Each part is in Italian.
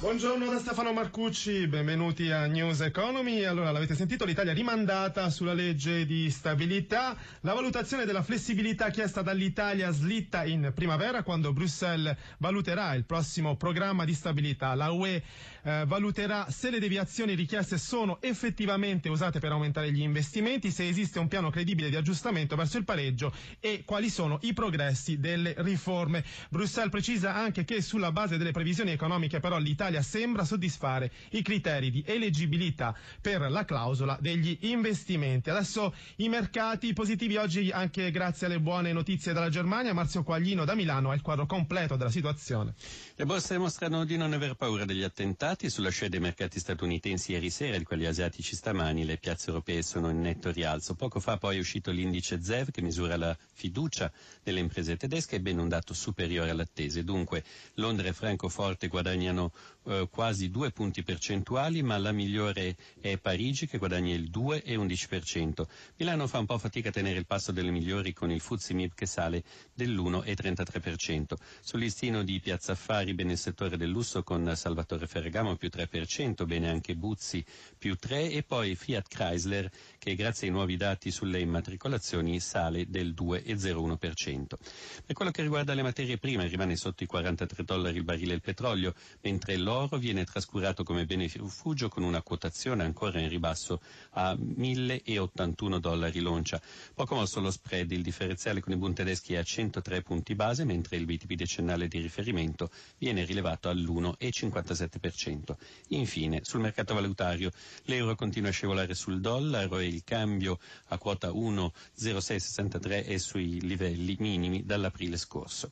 Buongiorno da Stefano Marcucci, benvenuti a News Economy. Allora, l'avete sentito, l'Italia rimandata sulla legge di stabilità. La valutazione della flessibilità chiesta dall'Italia slitta in primavera quando Bruxelles valuterà il prossimo programma di stabilità. La UE eh, valuterà se le deviazioni richieste sono effettivamente usate per aumentare gli investimenti, se esiste un piano credibile di aggiustamento verso il pareggio e quali sono i progressi delle riforme. Bruxelles precisa anche che sulla base delle previsioni economiche però l'Italia l'Italia sembra soddisfare i criteri di eleggibilità per la clausola degli investimenti. Adesso i mercati positivi oggi anche grazie alle buone notizie dalla Germania. Marzio Quaglino da Milano ha il quadro completo della situazione. Le borse mostrano di non aver paura degli attentati. Sulla scia dei mercati statunitensi ieri sera e di quelli asiatici stamani le piazze europee sono in netto rialzo. Poco fa poi è uscito l'indice ZEV che misura la fiducia delle imprese tedesche e ben un dato superiore all'attese. Dunque Londra e Francoforte guadagnano eh, quasi due punti percentuali, ma la migliore è Parigi che guadagna il 2,11%. Milano fa un po' fatica a tenere il passo delle migliori con il Fuzzi MIB che sale dell'1,33%. Sul listino di Piazza Affari bene il settore del lusso con Salvatore Ferragamo più 3%, bene anche Buzzi più 3% e poi Fiat Chrysler che grazie ai nuovi dati sulle immatricolazioni sale del 2,01%. Per quello che riguarda le materie prime rimane sotto i 43 dollari il barile il petrolio, mentre l'oro l'oro viene trascurato come bene rifugio con una quotazione ancora in ribasso a 1081 dollari l'oncia. Poco mosso lo spread, il differenziale con i bund tedeschi è a 103 punti base, mentre il BTP decennale di riferimento viene rilevato all'1,57%. Infine, sul mercato valutario, l'euro continua a scivolare sul dollaro e il cambio a quota 1,0663 è sui livelli minimi dall'aprile scorso.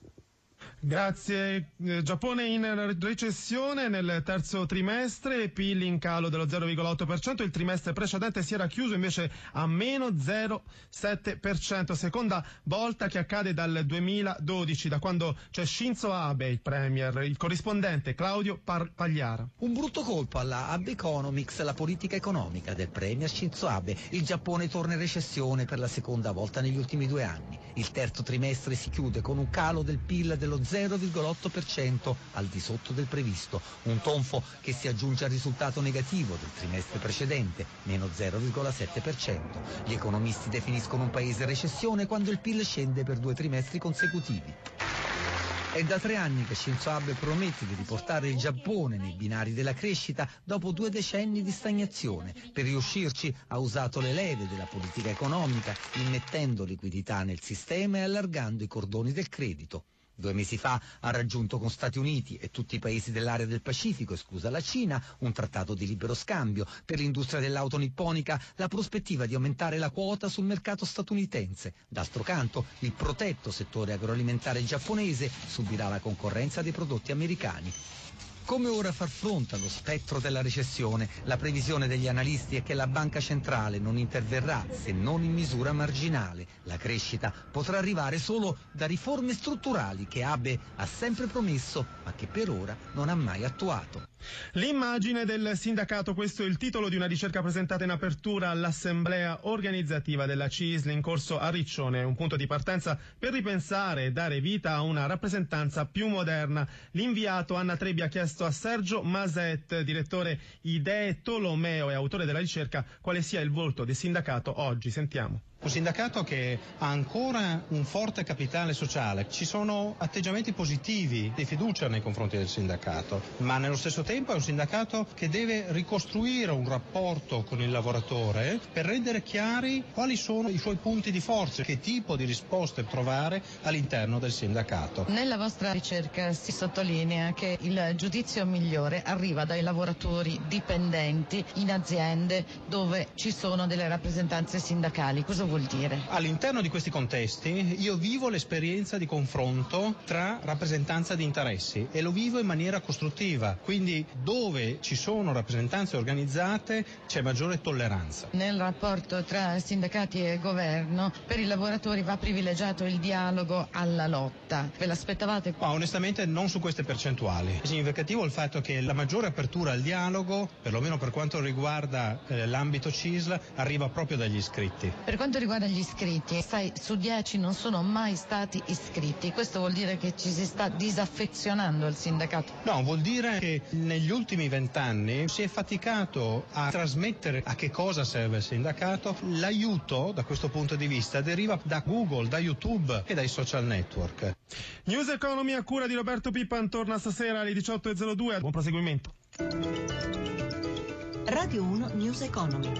Grazie. Eh, Giappone in recessione nel terzo trimestre, PIL in calo dello 0,8%, il trimestre precedente si era chiuso invece a meno 0,7%, seconda volta che accade dal 2012, da quando c'è Shinzo Abe, il premier, il corrispondente Claudio Pagliara. Un brutto colpo alla Abe Economics, la politica economica del premier Shinzo Abe. Il Giappone torna in recessione per la seconda volta negli ultimi due anni. Il terzo trimestre si chiude con un calo del PIL dello 0,8% al di sotto del previsto, un tonfo che si aggiunge al risultato negativo del trimestre precedente, meno 0,7%. Gli economisti definiscono un paese recessione quando il PIL scende per due trimestri consecutivi. È da tre anni che Shinzo Abe promette di riportare il Giappone nei binari della crescita dopo due decenni di stagnazione. Per riuscirci ha usato le leve della politica economica, immettendo liquidità nel sistema e allargando i cordoni del credito. Due mesi fa ha raggiunto con Stati Uniti e tutti i paesi dell'area del Pacifico, esclusa la Cina, un trattato di libero scambio. Per l'industria dell'auto nipponica la prospettiva di aumentare la quota sul mercato statunitense. D'altro canto, il protetto settore agroalimentare giapponese subirà la concorrenza dei prodotti americani. Come ora far fronte allo spettro della recessione? La previsione degli analisti è che la banca centrale non interverrà se non in misura marginale. La crescita potrà arrivare solo da riforme strutturali che Abe ha sempre promesso ma che per ora non ha mai attuato. L'immagine del sindacato, questo è il titolo di una ricerca presentata in apertura all'assemblea organizzativa della CISL in corso a Riccione, un punto di partenza per ripensare e dare vita a una rappresentanza più moderna. L'inviato Anna Trebbi ha chiesto a Sergio Maset, direttore Idee Tolomeo e autore della ricerca, quale sia il volto del sindacato oggi. Sentiamo. Un sindacato che ha ancora un forte capitale sociale, ci sono atteggiamenti positivi di fiducia nei confronti del sindacato, ma nello stesso tempo è un sindacato che deve ricostruire un rapporto con il lavoratore per rendere chiari quali sono i suoi punti di forza, che tipo di risposte trovare all'interno del sindacato. Nella vostra ricerca si sottolinea che il giudizio migliore arriva dai lavoratori dipendenti in aziende dove ci sono delle rappresentanze sindacali. Cosa vuol dire? All'interno di questi contesti io vivo l'esperienza di confronto tra rappresentanza di interessi e lo vivo in maniera costruttiva, quindi dove ci sono rappresentanze organizzate c'è maggiore tolleranza. Nel rapporto tra sindacati e governo per i lavoratori va privilegiato il dialogo alla lotta. Ve l'aspettavate? Ma onestamente non su queste percentuali. È significativo il fatto che la maggiore apertura al dialogo, perlomeno per quanto riguarda eh, l'ambito CISL, arriva proprio dagli iscritti. Per quanto riguarda gli iscritti, sai, su 10 non sono mai stati iscritti. Questo vuol dire che ci si sta disaffezionando al sindacato. No, vuol dire che negli ultimi vent'anni si è faticato a trasmettere a che cosa serve il sindacato. L'aiuto da questo punto di vista deriva da Google, da YouTube e dai social network. News Economy a cura di Roberto Pippan torna stasera alle 18.02. Buon proseguimento. Radio 1 News Economy.